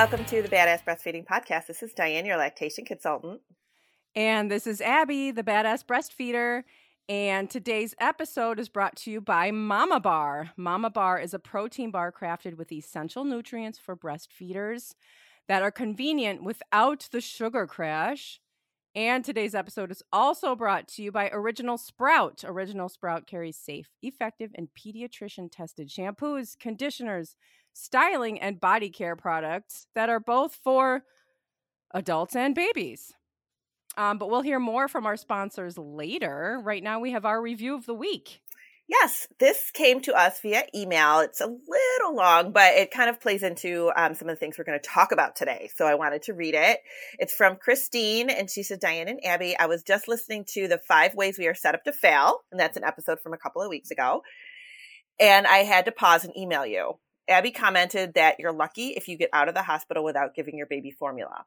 welcome to the Badass Breastfeeding Podcast. This is Diane, your lactation consultant. And this is Abby, the Badass Breastfeeder. And today's episode is brought to you by Mama Bar. Mama Bar is a protein bar crafted with essential nutrients for breastfeeders that are convenient without the sugar crash. And today's episode is also brought to you by Original Sprout. Original Sprout carries safe, effective, and pediatrician tested shampoos, conditioners, styling, and body care products that are both for adults and babies. Um, but we'll hear more from our sponsors later. Right now, we have our review of the week. Yes, this came to us via email. It's a little long, but it kind of plays into um, some of the things we're going to talk about today. So I wanted to read it. It's from Christine, and she said, Diane and Abby, I was just listening to the five ways we are set up to fail. And that's an episode from a couple of weeks ago. And I had to pause and email you. Abby commented that you're lucky if you get out of the hospital without giving your baby formula.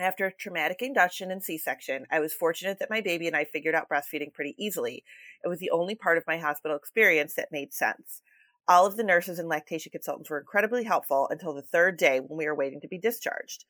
After traumatic induction and C section, I was fortunate that my baby and I figured out breastfeeding pretty easily. It was the only part of my hospital experience that made sense. All of the nurses and lactation consultants were incredibly helpful until the third day when we were waiting to be discharged.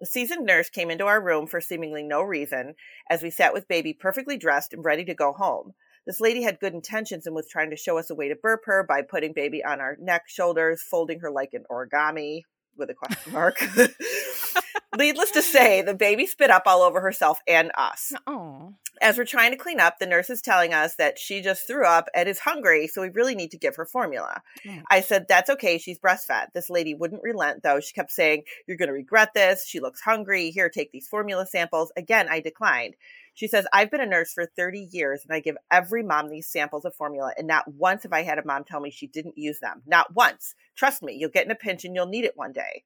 The seasoned nurse came into our room for seemingly no reason as we sat with baby perfectly dressed and ready to go home. This lady had good intentions and was trying to show us a way to burp her by putting baby on our neck, shoulders, folding her like an origami with a question mark. Needless to say, the baby spit up all over herself and us. Oh. As we're trying to clean up, the nurse is telling us that she just threw up and is hungry, so we really need to give her formula. Oh. I said, That's okay. She's breastfed. This lady wouldn't relent, though. She kept saying, You're going to regret this. She looks hungry. Here, take these formula samples. Again, I declined. She says, I've been a nurse for 30 years and I give every mom these samples of formula. And not once have I had a mom tell me she didn't use them. Not once. Trust me, you'll get in a pinch and you'll need it one day.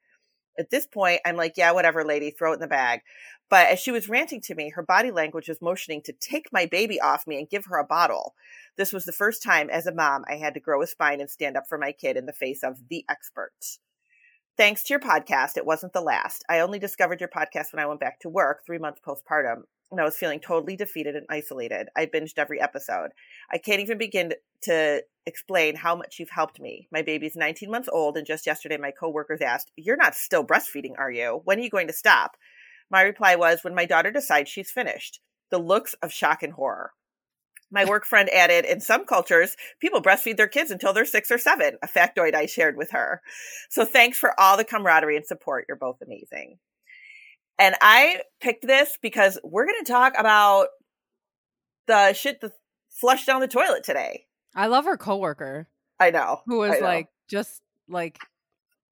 At this point, I'm like, yeah, whatever, lady, throw it in the bag. But as she was ranting to me, her body language was motioning to take my baby off me and give her a bottle. This was the first time as a mom I had to grow a spine and stand up for my kid in the face of the experts. Thanks to your podcast, it wasn't the last. I only discovered your podcast when I went back to work three months postpartum, and I was feeling totally defeated and isolated. I binged every episode. I can't even begin to explain how much you've helped me. My baby's 19 months old, and just yesterday my coworkers asked, You're not still breastfeeding, are you? When are you going to stop? My reply was, When my daughter decides she's finished. The looks of shock and horror. My work friend added, in some cultures, people breastfeed their kids until they're six or seven, a factoid I shared with her. So thanks for all the camaraderie and support. You're both amazing. And I picked this because we're going to talk about the shit that flushed down the toilet today. I love her coworker I know. who was know. like, just like,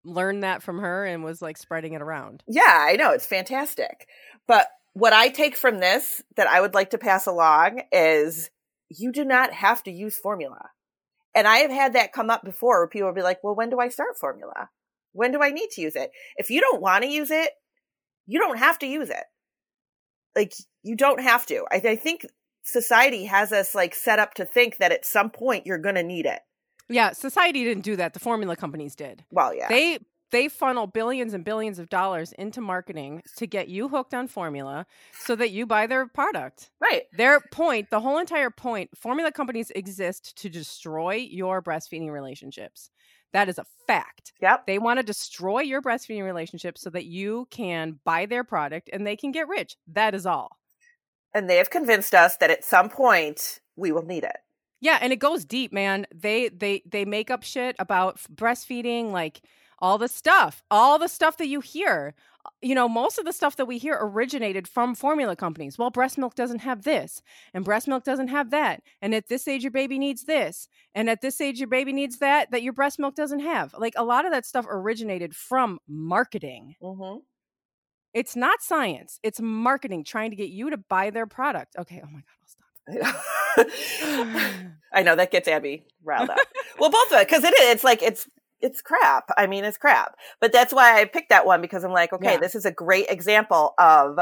learned that from her and was like spreading it around. Yeah, I know. It's fantastic. But what I take from this that I would like to pass along is you do not have to use formula. And I have had that come up before where people will be like, well, when do I start formula? When do I need to use it? If you don't want to use it, you don't have to use it. Like, you don't have to. I, I think society has us like set up to think that at some point you're going to need it. Yeah, society didn't do that. The formula companies did. Well, yeah. They they funnel billions and billions of dollars into marketing to get you hooked on formula so that you buy their product. right. Their point, the whole entire point, formula companies exist to destroy your breastfeeding relationships. That is a fact. Yep. They want to destroy your breastfeeding relationship so that you can buy their product and they can get rich. That is all. And they have convinced us that at some point we will need it. Yeah, and it goes deep, man. They they they make up shit about breastfeeding, like all the stuff, all the stuff that you hear. You know, most of the stuff that we hear originated from formula companies. Well, breast milk doesn't have this, and breast milk doesn't have that, and at this age your baby needs this, and at this age your baby needs that that your breast milk doesn't have. Like a lot of that stuff originated from marketing. Mm-hmm. It's not science. It's marketing trying to get you to buy their product. Okay. Oh my god, I'll stop. I know that gets Abby riled up. well, both of it because it is. It's like it's it's crap. I mean, it's crap. But that's why I picked that one because I'm like, okay, Yeah. this is a great example of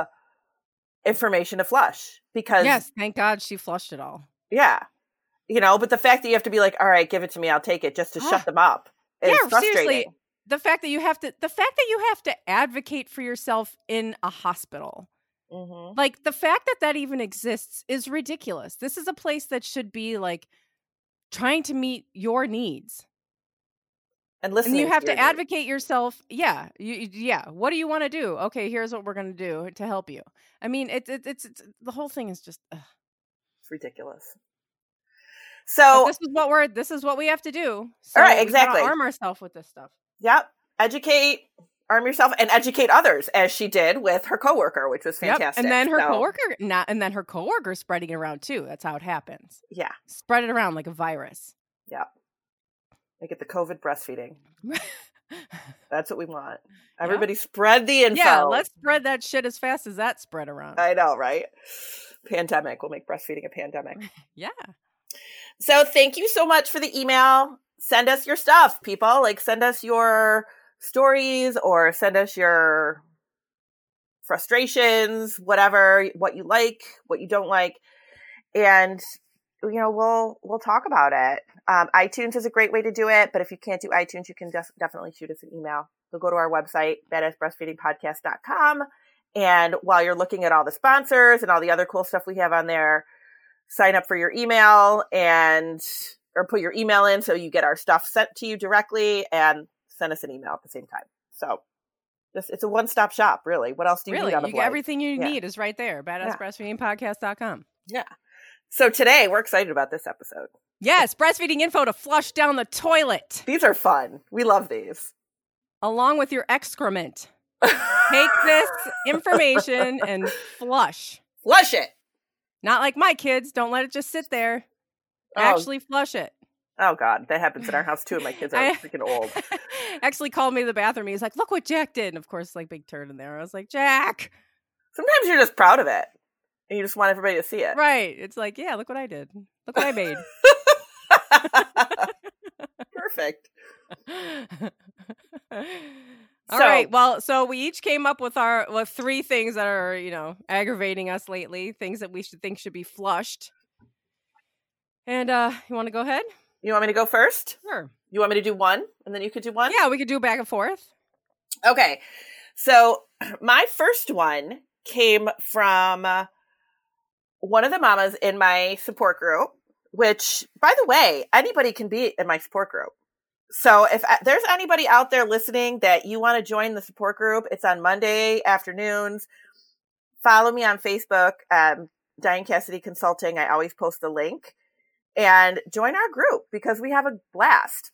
information to flush because yes, thank God she flushed it all. yeah, you know. But the fact that you have to be like, all right, give it to me, I'll take it, just to Ah. shut them up is Yeah, frustrating. seriously. The fact that you have to the fact that you have to advocate for yourself in a hospital. hmm Like the fact that that even exists is ridiculous. This is a place that should be like trying to meet your needs. And listen. And you have to advocate yourself. Yeah, you, yeah. What do you want to do? Okay, here's what we're going to do to help you. I mean, it's it, it's it's the whole thing is just. Ugh. It's ridiculous. So but this is what we're. This is what we have to do. So all right, exactly. Arm ourselves with this stuff. Yep. Educate arm yourself and educate others as she did with her coworker which was fantastic yep. and then her so. coworker not and then her coworker spreading it around too that's how it happens yeah spread it around like a virus yeah make it the covid breastfeeding. That's what we want. Everybody yep. spread the info. Yeah let's spread that shit as fast as that spread around. I know right? Pandemic. Will make breastfeeding a pandemic. Yeah. So thank you so much for the email. Send us your stuff people. Like send us your stories or send us your frustrations, whatever, what you like, what you don't like. And you know, we'll we'll talk about it. Um, iTunes is a great way to do it, but if you can't do iTunes, you can def- definitely shoot us an email. So go to our website, badassbreastfeedingpodcast.com. And while you're looking at all the sponsors and all the other cool stuff we have on there, sign up for your email and or put your email in so you get our stuff sent to you directly and send us an email at the same time. So just it's a one stop shop, really. What else do you really? need out of you, Everything you yeah. need is right there. Badassbreastfeedingpodcast.com. Yeah. So today we're excited about this episode. Yes, breastfeeding info to flush down the toilet. These are fun. We love these. Along with your excrement. Take this information and flush. Flush it. Not like my kids. Don't let it just sit there. Oh. Actually, flush it. Oh God, that happens in our house too. And my kids are I, freaking old. Actually, called me to the bathroom. He's like, "Look what Jack did!" And of course, like big turd in there. I was like, "Jack." Sometimes you're just proud of it, and you just want everybody to see it. Right? It's like, yeah, look what I did. Look what I made. Perfect. All so, right. Well, so we each came up with our with three things that are, you know, aggravating us lately, things that we should think should be flushed. And uh you want to go ahead? You want me to go first? Sure. You want me to do one and then you could do one? Yeah, we could do back and forth. Okay. So my first one came from uh, one of the mamas in my support group, which, by the way, anybody can be in my support group. So if uh, there's anybody out there listening that you want to join the support group, it's on Monday afternoons. Follow me on Facebook, um, Diane Cassidy Consulting. I always post the link and join our group because we have a blast.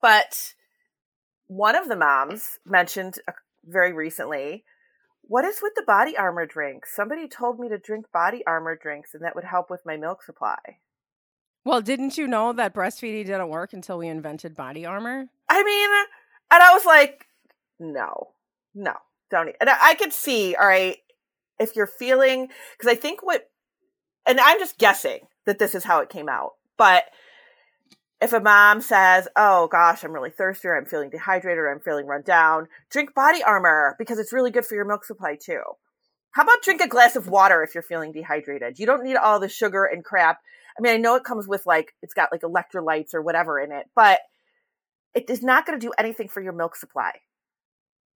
But one of the moms mentioned uh, very recently, what is with the body armor drinks? Somebody told me to drink body armor drinks and that would help with my milk supply. Well, didn't you know that breastfeeding didn't work until we invented body armor? I mean, and I was like, no, no, don't. Eat. And I could see, all right, if you're feeling, because I think what, and I'm just guessing, that this is how it came out. But if a mom says, "Oh gosh, I'm really thirsty, or I'm feeling dehydrated, or I'm feeling run down," drink body armor because it's really good for your milk supply too. How about drink a glass of water if you're feeling dehydrated? You don't need all the sugar and crap. I mean, I know it comes with like it's got like electrolytes or whatever in it, but it is not going to do anything for your milk supply.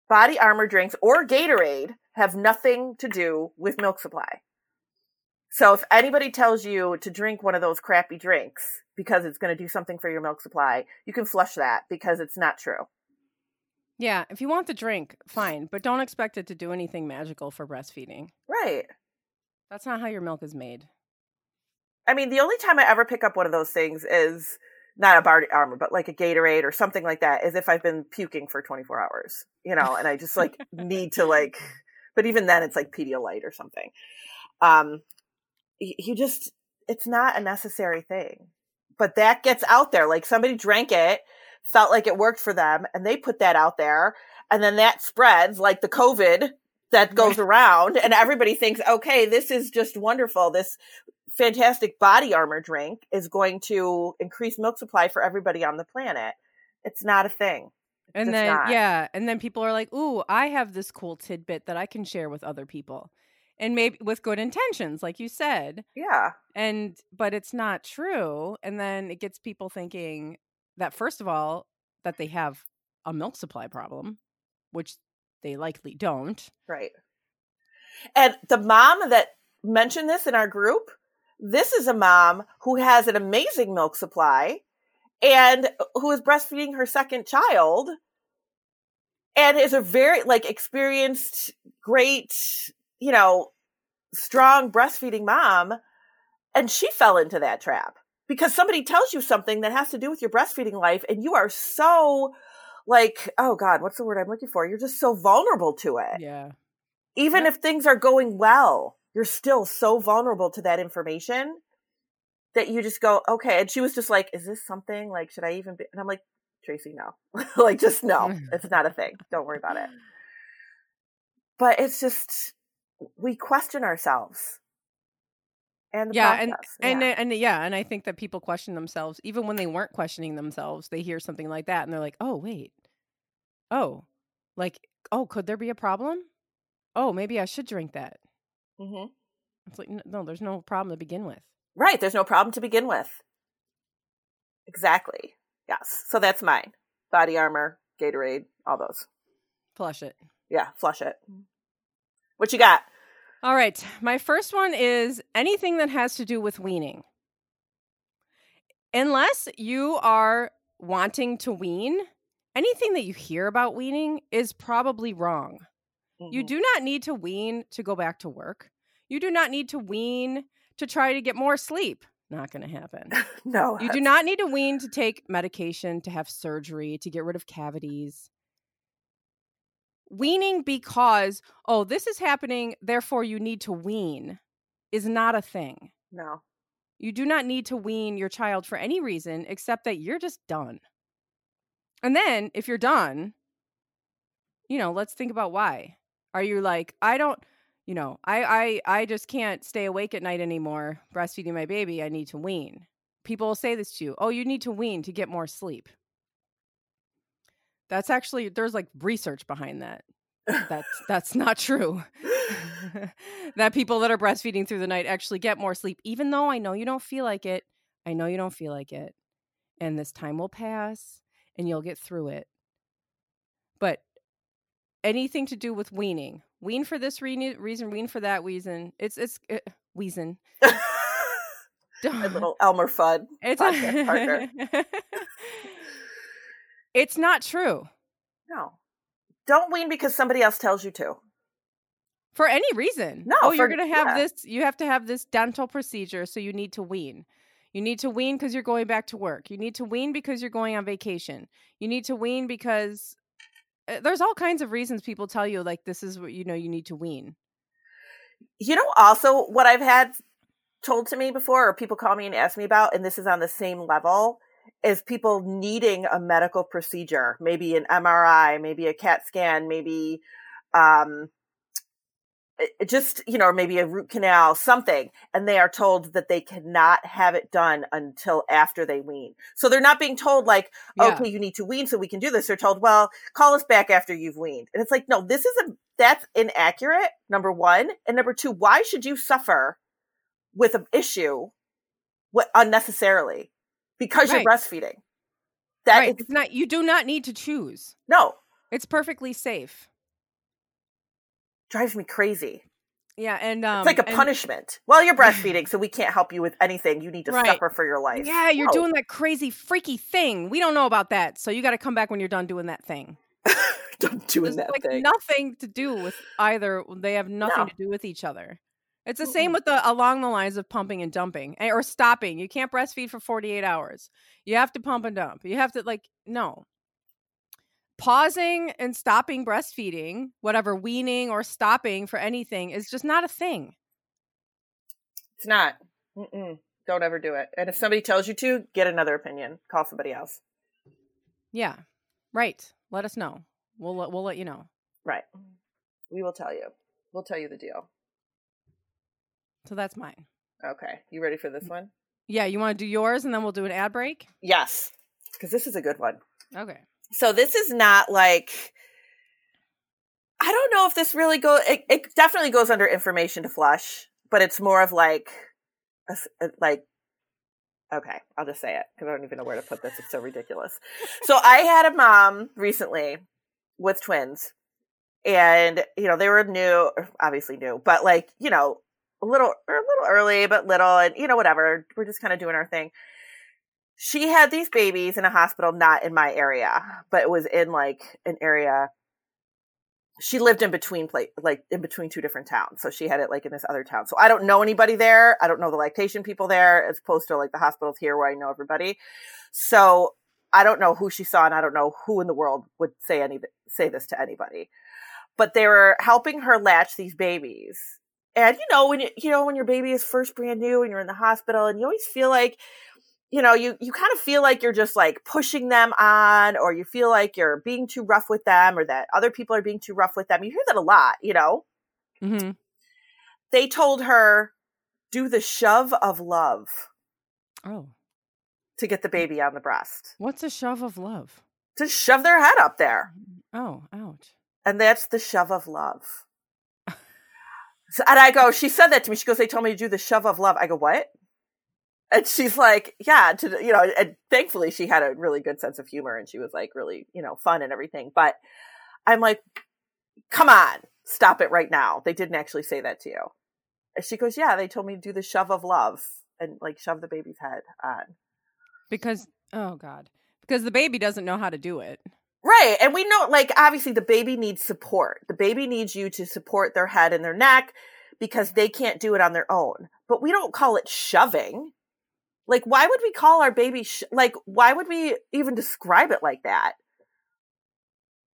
Body armor drinks or Gatorade have nothing to do with milk supply. So if anybody tells you to drink one of those crappy drinks because it's going to do something for your milk supply, you can flush that because it's not true. Yeah, if you want the drink, fine, but don't expect it to do anything magical for breastfeeding. Right. That's not how your milk is made. I mean, the only time I ever pick up one of those things is not a body armor, but like a Gatorade or something like that, is if I've been puking for 24 hours, you know, and I just like need to like, but even then it's like Pedialyte or something. Um, you just it's not a necessary thing. But that gets out there. Like somebody drank it felt like it worked for them and they put that out there. And then that spreads like the covid that goes around and everybody thinks okay this is just wonderful. This fantastic body armor drink is going to increase milk supply for everybody on the planet. It's not a thing. It's and then not. yeah and then people are like ooh i have this cool tidbit that i can share with other people and maybe with good intentions like you said yeah. and but it's not true and then it gets people thinking that first of all that they have a milk supply problem which they likely don't. Right. And the mom that mentioned this in our group this is a mom who has an amazing milk supply and uh, who is breastfeeding her second child and is a very like experienced, great, you know, strong breastfeeding mom. And she fell into that trap because somebody tells you something that has to do with your breastfeeding life and you are so like, oh God, what's the word I'm looking for? You're just so vulnerable to it. Yeah. Even if things are going well, you're still so vulnerable to that information that you just go, okay. And she was just like, is this something like, should I even be? And I'm like, Tracy, no. like, just no. it's not a thing. Don't worry about it. But it's just, we question ourselves. And yeah, and yeah. and and yeah, and I think that people question themselves even when they weren't questioning themselves. They hear something like that and they're like, "Oh, wait, oh, like, oh, could there be a problem? Oh, maybe I should drink that." Mm-hmm. It's like no, there's no problem to begin with. Right, there's no problem to begin with. Exactly. Yes. So that's mine. Body armor, Gatorade, all those. Flush it. Yeah, flush it. What you got? All right. My first one is anything that has to do with weaning. Unless you are wanting to wean, anything that you hear about weaning is probably wrong. Mm-hmm. You do not need to wean to go back to work. You do not need to wean to try to get more sleep. Not going to happen. no. You do not need to wean to take medication, to have surgery, to get rid of cavities. Weaning because, oh, this is happening, therefore you need to wean is not a thing. No. You do not need to wean your child for any reason except that you're just done. And then if you're done, you know, let's think about why. Are you like, I don't you know, I I I just can't stay awake at night anymore breastfeeding my baby. I need to wean. People will say this to you. Oh, you need to wean to get more sleep. That's actually there's like research behind that. That's that's not true. that people that are breastfeeding through the night actually get more sleep even though I know you don't feel like it. I know you don't feel like it. And this time will pass and you'll get through it. But anything to do with weaning, wean for this re- reason, wean for that reason. It's it's uh, reason. A little Elmer Fudd it's podcast partner. It's not true. No, don't wean because somebody else tells you to. For any reason. No. Oh, for, you're gonna have yeah. this. You have to have this dental procedure, so you need to wean. You need to wean because you're going back to work. You need to wean because you're going on vacation. You need to wean because uh, there's all kinds of reasons people tell you like this is what you know you need to wean. You know, also what I've had told to me before, or people call me and ask me about, and this is on the same level, is people needing a medical procedure, maybe an MRI, maybe a CAT scan, maybe um, just you know maybe a root canal something and they are told that they cannot have it done until after they wean. So they're not being told like yeah. okay you need to wean so we can do this. They're told well call us back after you've weaned. And it's like no this is a that's inaccurate number one and number two why should you suffer with an issue what unnecessarily because right. you're breastfeeding that right. it's not you do not need to choose no it's perfectly safe drives me crazy. Yeah, and um, it's like a and, punishment. Well, you're breastfeeding, so we can't help you with anything. You need to right. suffer for your life. Yeah, you're doing that crazy, freaky thing. We don't know about that, so you got to come back when you're done doing that thing. done doing There's that like thing. Nothing to do with either. They have nothing no. to do with each other. It's the same with the along the lines of pumping and dumping eh, or stopping. You can't breastfeed for 48 hours. You have to pump and dump. You have to like no pausing and stopping breastfeeding, whatever weaning or stopping for anything is just not a thing. It's not. Mm-mm. Don't ever do it. And if somebody tells you to, get another opinion. Call somebody else. Yeah. Right. Let us know. We'll we'll let you know. Right. We will tell you. We'll tell you the deal. So that's mine. Okay. You ready for this one? Yeah, you want to do yours and then we'll do an ad break? Yes. Cuz this is a good one. Okay. So this is not like I don't know if this really go. It, it definitely goes under information to flush, but it's more of like, a, a, like, okay, I'll just say it because I don't even know where to put this. It's so ridiculous. so I had a mom recently with twins, and you know they were new, obviously new, but like you know a little a little early, but little, and you know whatever. We're just kind of doing our thing. she had these babies in a hospital not in my area, but it was in like an area. She lived in between place like in between two different towns so she had it like in this other town. So i don't know anybody there. I don't know the lactation people there as opposed to like the hospitals here where i know everybody. So i don't know who she saw and i don't know who in the world would say any say this to anybody. But they were helping her latch these babies and you know when you, you know when your baby is first brand new and you're in the hospital and you always feel like you know, you, you kind of feel like you're just like pushing them on, or you feel like you're being too rough with them, or that other people are being too rough with them. You hear that a lot, you know? Mm-hmm. They told her, do the shove of love. Oh. To get the baby on the breast. What's a shove of love? To shove their head up there. Oh, ouch. And that's the shove of love. And I go, she said that to me. She goes, they told me to do the shove of love. I go, what? and she's like, yeah, to, you know, and thankfully she had a really good sense of humor and she was like really, you know, fun and everything. But I'm like, come on, stop it right now. They didn't actually say that to you. And she goes, yeah, they told me to do the shove of love and like shove the baby's head on. Because, oh God, because the baby doesn't know how to do it. Right. And we know, like, obviously the baby needs support. The baby needs you to support their head and their neck because they can't do it on their own. But we don't call it shoving like, why would we call our baby, sh- like, why would we even describe it like that?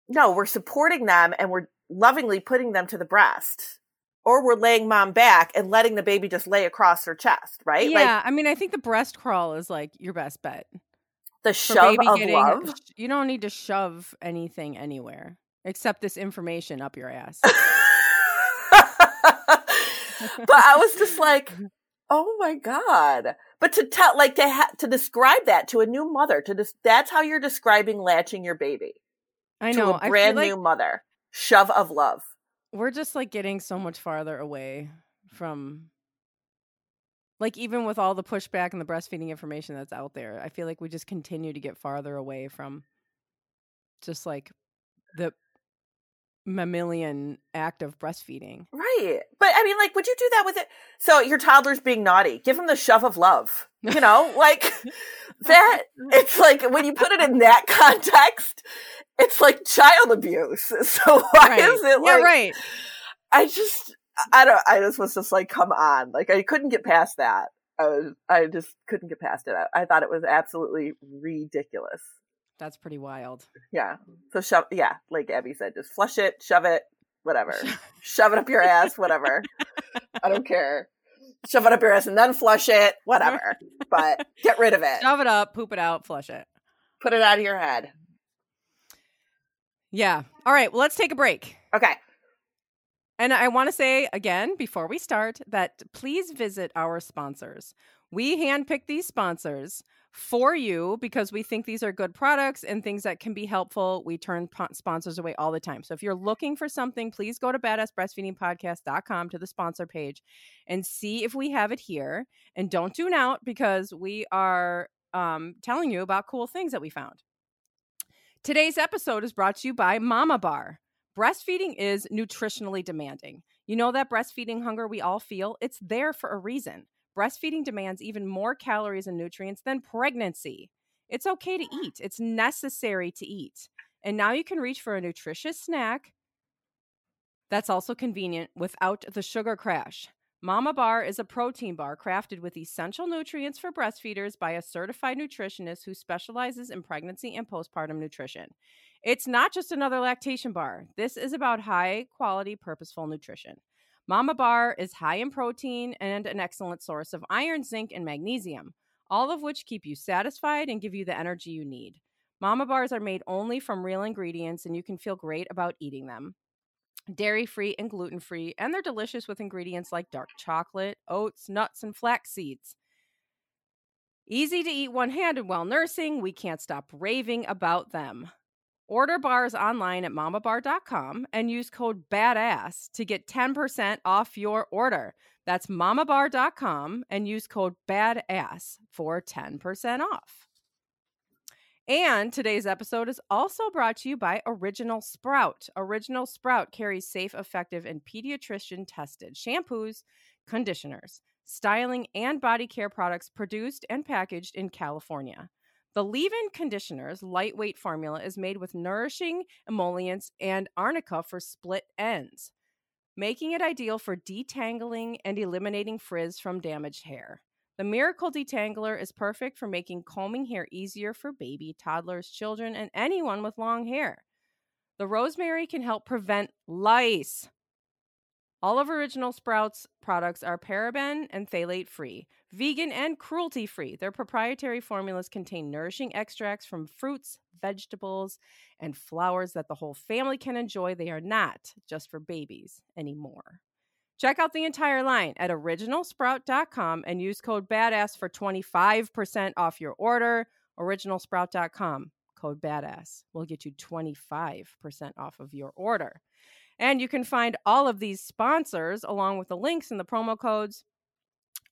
No, we're supporting them and we're lovingly putting them to the breast. Or we're laying mom back and letting the baby just lay across her chest, right? Yeah. Like, I mean, I think the breast crawl is like your best bet. The shove of getting, love. You don't need to shove anything anywhere except this information up your ass. but I was just like, oh my God. But to tell, like to ha- to describe that to a new mother, to des- that's how you're describing latching your baby. I know, a brand new mother. Shove of love. We're just like getting so much farther away from, like even with all the pushback and the breastfeeding information that's out there, I feel like we just continue to get farther away from, just like the mammalian act of breastfeeding. Right. But I mean, like, would you do that with it? So your toddler's being naughty. Give him the shove of love. You know, like that. It's like when you put it in that context, it's like child abuse. So why right. is it like, yeah, right. I just, I don't, I just was just like, come on. Like, I couldn't get past that. I was, I just couldn't get past it. I, I thought it was absolutely ridiculous. That's pretty wild. Yeah. So shove yeah, like Abby said, just flush it, shove it, whatever. shove it up your ass, whatever. I don't care. Shove it up your ass and then flush it, whatever. But get rid of it. Shove it up, poop it out, flush it. Put it out of your head. Yeah. All right. Well, let's take a break. Okay. And I want to say again before we start that please visit our sponsors. We handpick these sponsors for you because we think these are good products and things that can be helpful. We turn sponsors away all the time. So if you're looking for something, please go to badassbreastfeedingpodcast.com to the sponsor page and see if we have it here. And don't tune out because we are um, telling you about cool things that we found. Today's episode is brought to you by Mama Bar. Breastfeeding is nutritionally demanding. You know that breastfeeding hunger we all feel? It's there for a reason breastfeeding demands even more calories and nutrients than pregnancy. It's okay to eat, it's necessary to eat. And now you can reach for a nutritious snack that's also convenient without the sugar crash. Mama Bar is a protein bar crafted with essential nutrients for breastfeeders by a certified nutritionist who specializes in pregnancy and postpartum nutrition. It's not just another lactation bar. This is about high quality, purposeful nutrition. Mama Bar is high in protein and an excellent source of iron, zinc, and magnesium, all of which keep you satisfied and give you the energy you need. Mama Bars are made only from real ingredients, and you can feel great about eating them. Dairy free and gluten free, and they're delicious with ingredients like dark chocolate, oats, nuts, and flax seeds. Easy to eat one handed while nursing, we can't stop raving about them. Order bars online at mamabar.com and use code BADASS to get 10% off your order. That's mamabar.com and use code BADASS for 10% off. And today's episode is also brought to you by Original Sprout. Original Sprout carries safe, effective, and pediatrician tested shampoos, conditioners, styling, and body care products produced and packaged in California. The leave in conditioner's lightweight formula is made with nourishing emollients and arnica for split ends, making it ideal for detangling and eliminating frizz from damaged hair. The Miracle Detangler is perfect for making combing hair easier for baby, toddlers, children, and anyone with long hair. The rosemary can help prevent lice. All of Original Sprouts products are paraben and phthalate free, vegan and cruelty free. Their proprietary formulas contain nourishing extracts from fruits, vegetables, and flowers that the whole family can enjoy. They are not just for babies anymore. Check out the entire line at originalsprout.com and use code BADASS for 25% off your order. Originalsprout.com, code BADASS will get you 25% off of your order. And you can find all of these sponsors along with the links and the promo codes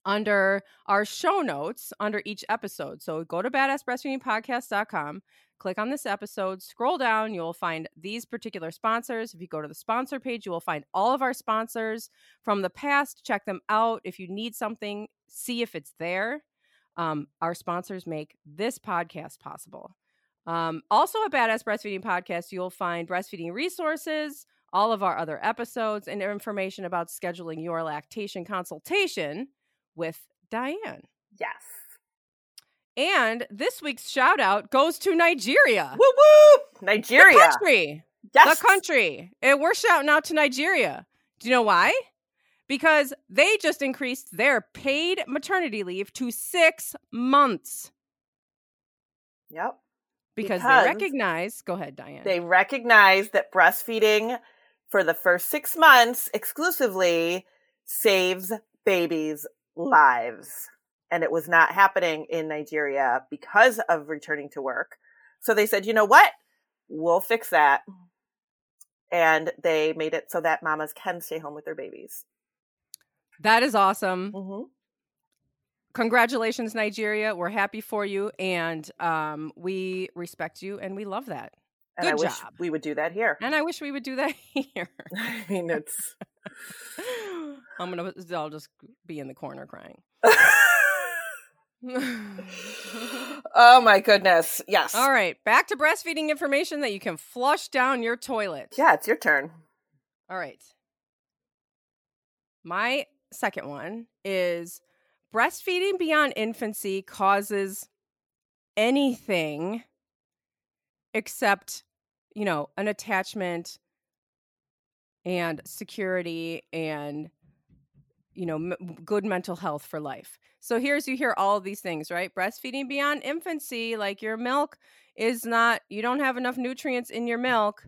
under our show notes under each episode. So go to badassbreastfeedingpodcast.com, click on this episode, scroll down, you'll find these particular sponsors. If you go to the sponsor page, you will find all of our sponsors from the past. Check them out. If you need something, see if it's there. Um, our sponsors make this podcast possible. Um, also, a Badass Breastfeeding Podcast, you'll find breastfeeding resources, all of our other episodes, and information about scheduling your lactation consultation with Diane. Yes. And this week's shout out goes to Nigeria. Woo woo! Nigeria. The country. Yes. The country. And we're shouting out to Nigeria. Do you know why? Because they just increased their paid maternity leave to six months. Yep. Because, Because they recognize, go ahead, Diane. They recognize that breastfeeding for the first six months exclusively saves babies' lives. And it was not happening in Nigeria because of returning to work. So they said, you know what? We'll fix that. And they made it so that mamas can stay home with their babies. that is awesome. Mm-hmm. Congratulations, Nigeria. We're happy for you. And um, we respect you and we love that. And I Good wish job. we would do that here. And I wish we would do that here. I mean, it's. I'm gonna. I'll just be in the corner crying. oh my goodness. Yes. All right, back to breastfeeding information that you can flush down your toilet. Yeah, it's your turn. All right. My second one is breastfeeding beyond infancy causes anything except, you know, an attachment and security and you know m- good mental health for life. So here's you hear all these things, right? Breastfeeding beyond infancy, like your milk is not you don't have enough nutrients in your milk.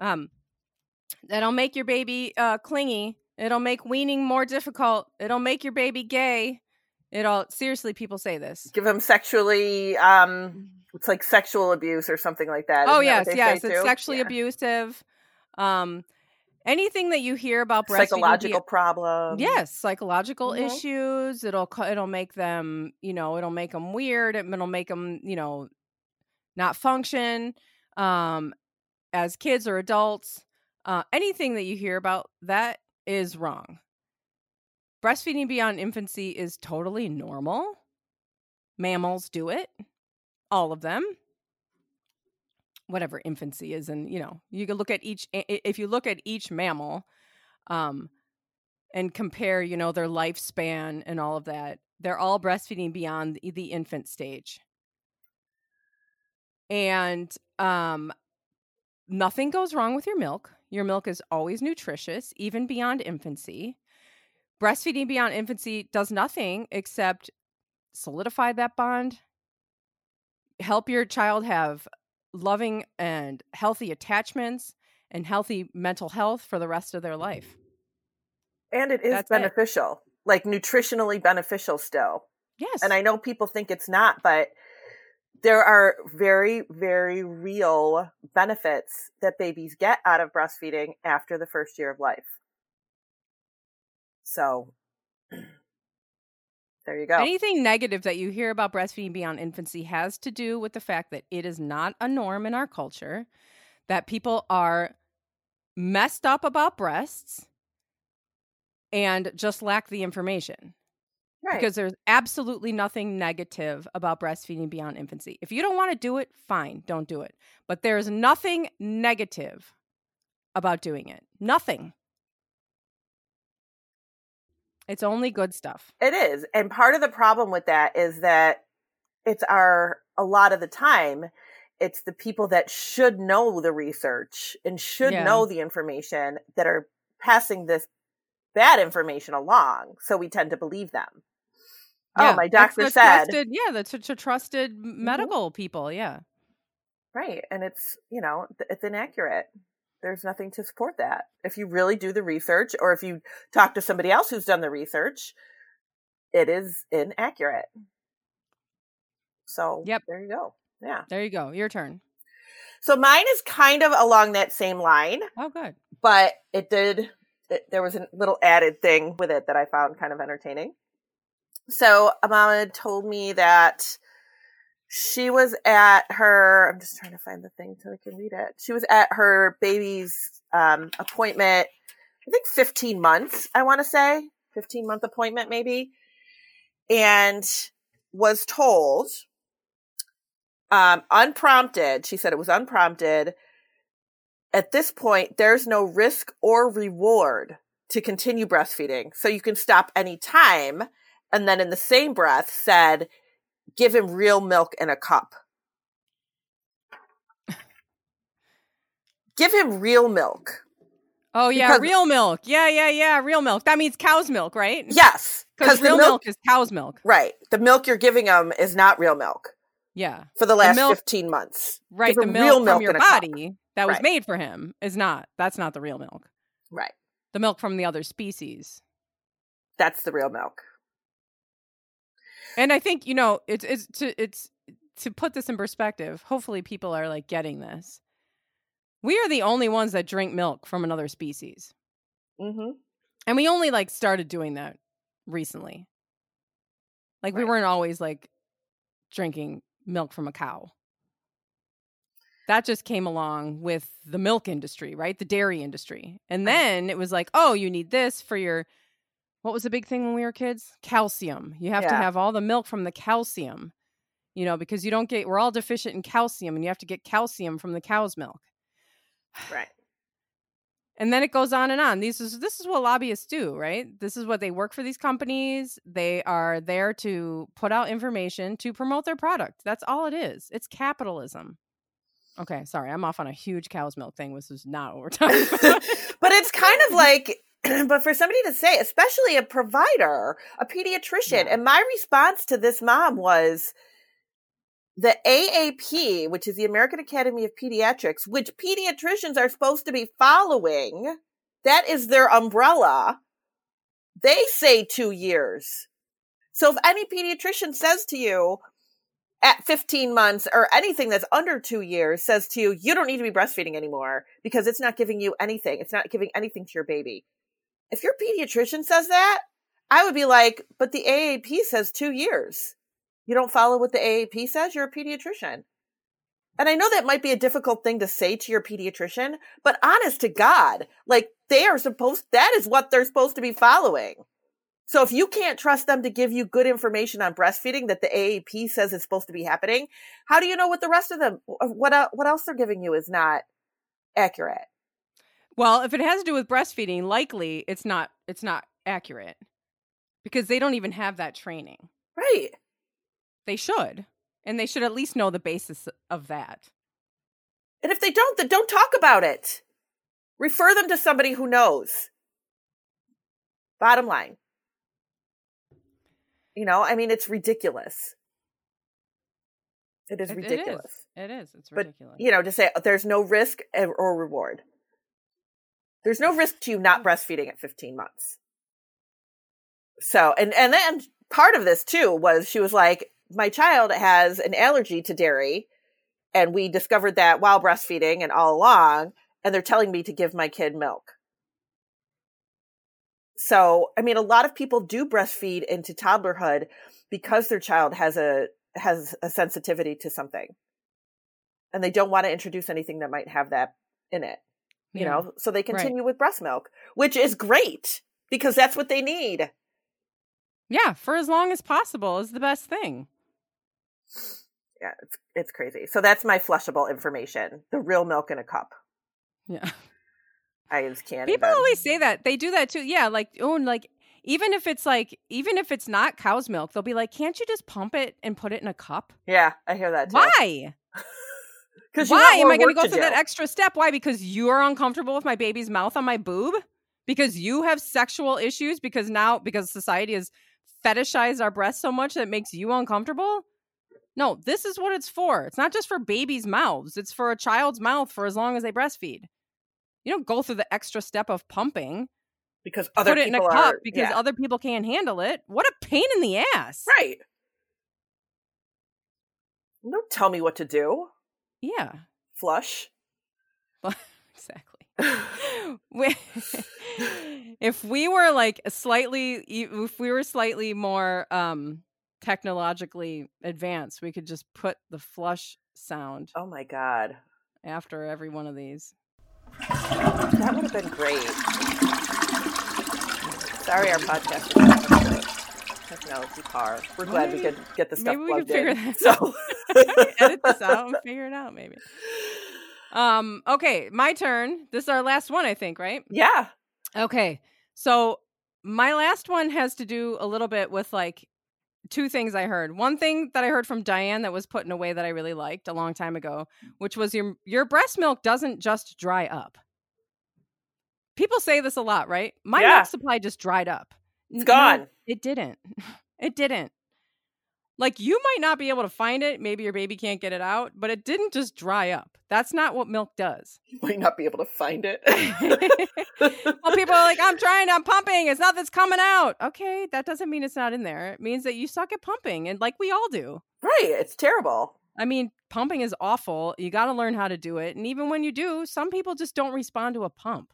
Um that'll make your baby uh clingy. It'll make weaning more difficult. It'll make your baby gay. It'll seriously people say this. Give them sexually. Um, it's like sexual abuse or something like that. Oh Isn't yes, they yes, it's too? sexually Yeah. abusive. Um anything that you hear about breastfeeding Psychological be- problems. Yes, psychological Mhm. issues. It'll it'll make them, you know, it'll make them weird. it- It'll make them, you know, not function um as kids or adults. Uh anything that you hear about that is wrong. Breastfeeding beyond infancy is totally normal. Mammals do it. All of them. Whatever infancy is and, you know, you can look at each if you look at each mammal um and compare, you know, their lifespan and all of that. They're all breastfeeding beyond the infant stage. And um nothing goes wrong with your milk. Your milk is always nutritious, even beyond infancy. Breastfeeding beyond infancy does nothing except solidify that bond, help your child have loving and healthy attachments and healthy mental health for the rest of their life. And it is That's it. beneficial, like nutritionally beneficial still. Yes. And I know people think it's not, but there are very, very real benefits that babies get out of breastfeeding after the first year of life. So there you go. Anything negative that you hear about breastfeeding beyond infancy has to do with the fact that it is not a norm in our culture, that people are messed up about breasts and just lack the information. Right. because there's absolutely nothing negative about breastfeeding beyond infancy. If you don't want to do it, fine, don't do it. But there's nothing negative about doing it. Nothing. It's only good stuff. It is. And part of the problem with that is that it's our, a lot of the time, it's the people that should know the research and should Yeah. know the information that are passing this bad information along. So we tend to believe them. Oh, yeah, oh, my doctor said. trusted, yeah, that's to, to trusted mm-hmm. medical people. Yeah. Right. And it's, you know, it's inaccurate. There's nothing to support that. If you really do the research or if you talk to somebody else who's done the research, it is inaccurate. So, Yep. there you go. Yeah. There you go. Your turn. So mine is kind of along that same line, Oh, good. but it did, it, there was a little added thing with it that I found kind of entertaining. So Amama told me that she was at her, I'm just trying to find the thing so I can read it. She was at her baby's um, appointment, I think 15 months, I want to say, 15 month appointment maybe, and was told, um, unprompted, she said it was unprompted. At this point, there's no risk or reward to continue breastfeeding. So you can stop any time. And then in the same breath said, give him real milk in a cup. give him real milk. Oh, yeah. Because- real milk. Yeah, yeah, yeah. Real milk. That means cow's milk, right? Yes. Because real milk, is cow's milk. right. The milk you're giving him is not real milk Yeah. for the last milk- 15 months. Right. The milk real from your in a cup. body that was Right. made for him is not. That's not the real milk. Right. The milk from the other species. That's the real milk. And I think you know it's it's to it's to put this in perspective. Hopefully, people are like getting this. We are the only ones that drink milk from another species, hmm and we only like started doing that recently. Like we weren't always like drinking milk from a cow. That just came along with the milk industry, right? The dairy industry. And Right. then it was like, oh, you need this for your what was the big thing when we were kids? Calcium. You have to have all the milk from the calcium, you know, because you don't get, we're all deficient in calcium and you have to get calcium from the cow's milk. Right. And then it goes on and on. These is this is what lobbyists do, right? This is what they work for these companies. They are there to put out information to promote their product. That's all it is. It's capitalism. Okay, sorry, I'm off on a huge cow's milk thing. This is not what we're talking about. but it's kind of like but for somebody to say especially a provider a pediatrician Yeah. and my response to this mom was the AAP which is the American Academy of Pediatrics which pediatricians are supposed to be following that is their umbrella they say 2 years so if any pediatrician says to you at 15 months or anything that's under two years says to you, you don't need to be breastfeeding anymore because it's not giving you anything. It's not giving anything to your baby. If your pediatrician says that, I would be like, but the AAP says two years. You don't follow what the AAP says? You're a pediatrician. And I know that might be a difficult thing to say to your pediatrician, but honest to God, like they are supposed, that is what they're supposed to be following. So if you can't trust them to give you good information on breastfeeding that the AAP says is supposed to be happening, how do you know what the rest of them, what, what else they're giving you is not accurate? Well, if it has to do with breastfeeding, likely it's not it's not accurate. Because they don't even have that training. Right. They should. And they should at least know the basis of that. And if they don't, then don't talk about it. Refer them to somebody who knows. Bottom line. You know, I mean, it's ridiculous. It is It- it is. ridiculous. It is. It's But, ridiculous. You know, to say uh, there's no risk eh, or reward. There's no risk to you not breastfeeding at 15 months. So, and, and then part of this too was she was like, my child has an allergy to dairy and we discovered that while breastfeeding and all along, and they're telling me to give my kid milk. So, I mean, a lot of people do breastfeed into toddlerhood because their child has a, has a sensitivity to something and they don't want to introduce anything that might have that in it, you Yeah. know? So they continue with breast milk, which is great because that's what they need. Yeah, for as long as possible is the best thing. Yeah, it's it's crazy. So that's my flushable information. The real milk in a cup. Yeah. I just can't. People even. always say that. They do that too. Yeah, like oh, like even if it's like even if it's not cow's milk, they'll be like, "Can't you just pump it and put it in a cup?" Yeah, I hear that. Too. Why? Why am I going to go through that extra step? Why? Because you are uncomfortable with my baby's mouth on my boob? Because you have sexual issues? Because now because society has fetishized our breasts so much that makes you uncomfortable? No, this is what it's for. It's not just for babies' mouths. It's for a child's mouth for as long as they breastfeed. You don't go through the extra step of pumping because other put it in a cup are- because yeah. other people can't handle it. What a pain in the ass. right. Don't tell me what to do. Yeah, Flush. exactly. If we were like slightly if we were slightly more um technologically advanced we could just put the flush sound Oh my god, after every one of these that would have been great. Sorry, our podcast is not so great. Has no. We're glad we could get the stuff maybe we plugged could figure in. that So edit this out and figure it out maybe um okay my turn this is our last one i think right Yeah. Okay. So my last one has to do a little bit with like two things I heard. One thing that I heard from Diane that was put in a way that I really liked a long time ago, which was your your breast milk doesn't just dry up. People say this a lot, right? My Yeah. milk supply just dried up. It's gone. No, it didn't. It didn't. Like you might not be able to find it, maybe your baby can't get it out, but it didn't just dry up. That's not what milk does. You might not be able to find it. well, people are like, I'm trying, I'm pumping. It's not that's coming out. Okay, that doesn't mean it's not in there. It means that you suck at pumping, and like we all do. right. It's terrible. I mean, pumping is awful. You got to learn how to do it. And even when you do, some people just don't respond to a pump.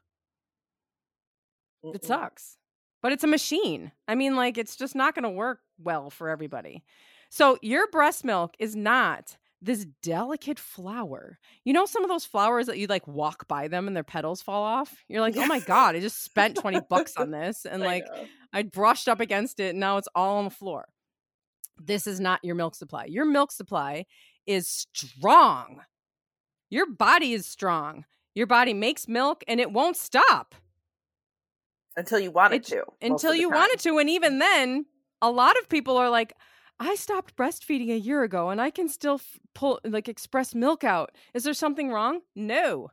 It Mm-mm. sucks. But it's a machine. I mean, like, it's just not going to work well for everybody. So, your breast milk is not this delicate flower. You know, some of those flowers that you like walk by them and their petals fall off? You're like, oh my God, I just spent 20 bucks on this. And I like, know. I brushed up against it and now it's all on the floor. This is not your milk supply. Your milk supply is strong. Your body is strong. Your body makes milk and it won't stop until you want it to. until you time. want it to. And even then, a lot of people are like, I stopped breastfeeding a year ago and I can still f- pull, like, express milk out. Is there something wrong? No.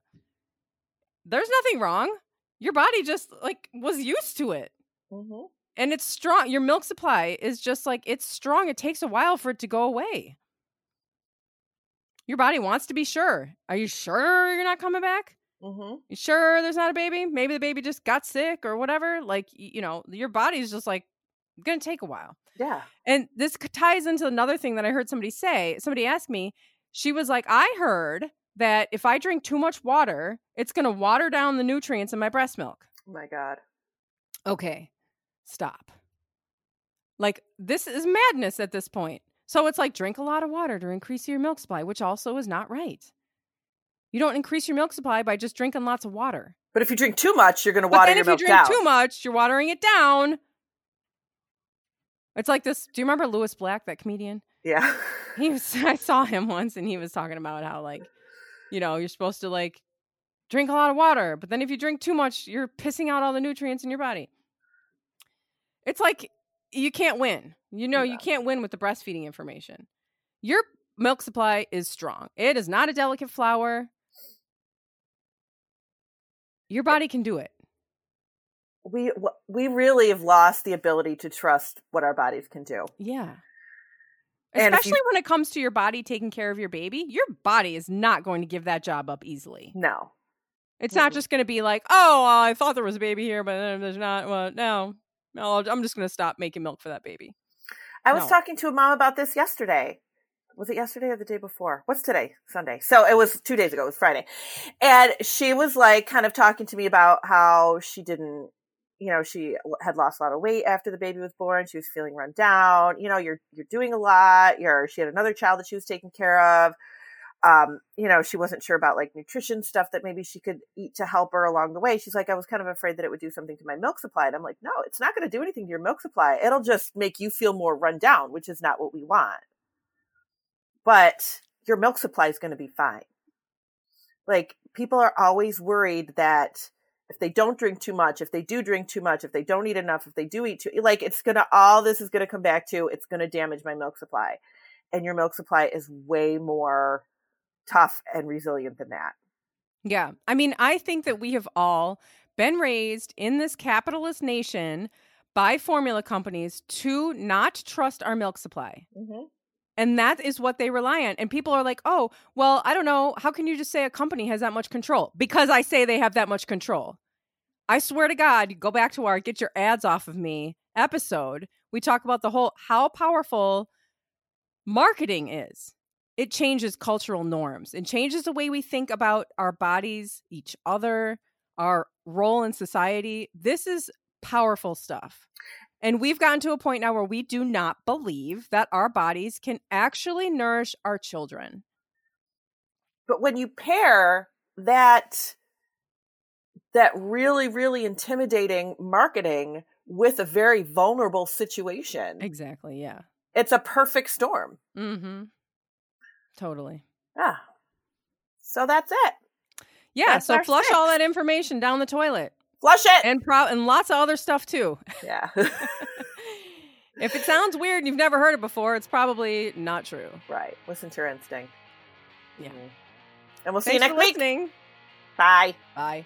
There's nothing wrong. Your body just, like, was used to it. Mhm. and it's strong. Your milk supply is just like it's strong. It takes a while for it to go away. Your body wants to be sure. Are you sure you're not coming back? Mhm. You sure there's not a baby? Maybe the baby just got sick or whatever. Like you know, your body's just like gonna take a while. Yeah. And this ties into another thing that I heard somebody say. Somebody asked me. She was like, "I heard that if I drink too much water, it's gonna water down the nutrients in my breast milk." Oh my god. okay, stop. Like, this is madness at this point. So it's like drink a lot of water to increase your milk supply, which also is not right. You don't increase your milk supply by just drinking lots of water. But if you drink too much, you're going to water your if you drink down. too much, you're watering it down. It's like this. Do you remember Lewis Black, that comedian? yeah. He was I saw him once and he was talking about how like, you know, you're supposed to like drink a lot of water, but then if you drink too much, you're pissing out all the nutrients in your body. It's like you can't win. You know, Yeah. you can't win with the breastfeeding information. Your milk supply is strong. It is not a delicate flower. Your body can do it. we we really have lost the ability to trust what our bodies can do. Yeah. And if you- Especially when it comes to your body taking care of your baby, your body is not going to give that job up easily. No. It's not just going to be like, oh, well, I thought there was a baby here, but there's not. Well, no, no, I'm just going to stop making milk for that baby. I was No. talking to a mom about this yesterday. Was it yesterday or the day before? What's today? Sunday. So it was two days ago. It was Friday. And she was like kind of talking to me about how she didn't, you know, she had lost a lot of weight after the baby was born. She was feeling run down. You know, you're, you're doing a lot. You're, she had another child that she was taking care of. um, you know, she wasn't sure about like nutrition stuff that maybe she could eat to help her along the way. She's like, I was kind of afraid that it would do something to my milk supply. And I'm like, no, it's not going to do anything to your milk supply. It'll just make you feel more run down, which is not what we want. But your milk supply is going to be fine. Like people are always worried that if they don't drink too much, if they do drink too much, if they don't eat enough, if they do eat too, like it's going to, all this is going to come back to, it's going to damage my milk supply. And your milk supply is way more tough and resilient than that. Yeah. I mean, I think that we have all been raised in this capitalist nation by formula companies to not trust our milk supply. Mm-hmm. And that is what they rely on. And people are like, oh, well, I don't know. How can you just say a company has that much control? Because I say they have that much control. I swear to God, go back to our Get Your Ads Off of Me episode. We talk about the whole how powerful marketing is. It changes cultural norms and changes the way we think about our bodies, each other, our role in society. This is powerful stuff. And we've gotten to a point now where we do not believe that our bodies can actually nourish our children. But when you pair that that really really intimidating marketing with a very vulnerable situation. Exactly, yeah. It's a perfect storm. Mhm. Totally. Yeah. So that's it. Yeah, that's so flush six. all that information down the toilet. Flush it. And pro- and lots of other stuff too. Yeah. if it sounds weird and you've never heard it before, it's probably not true. Right. Listen to your instinct. Yeah. Mm-hmm. And we'll see you next week. Bye. Bye.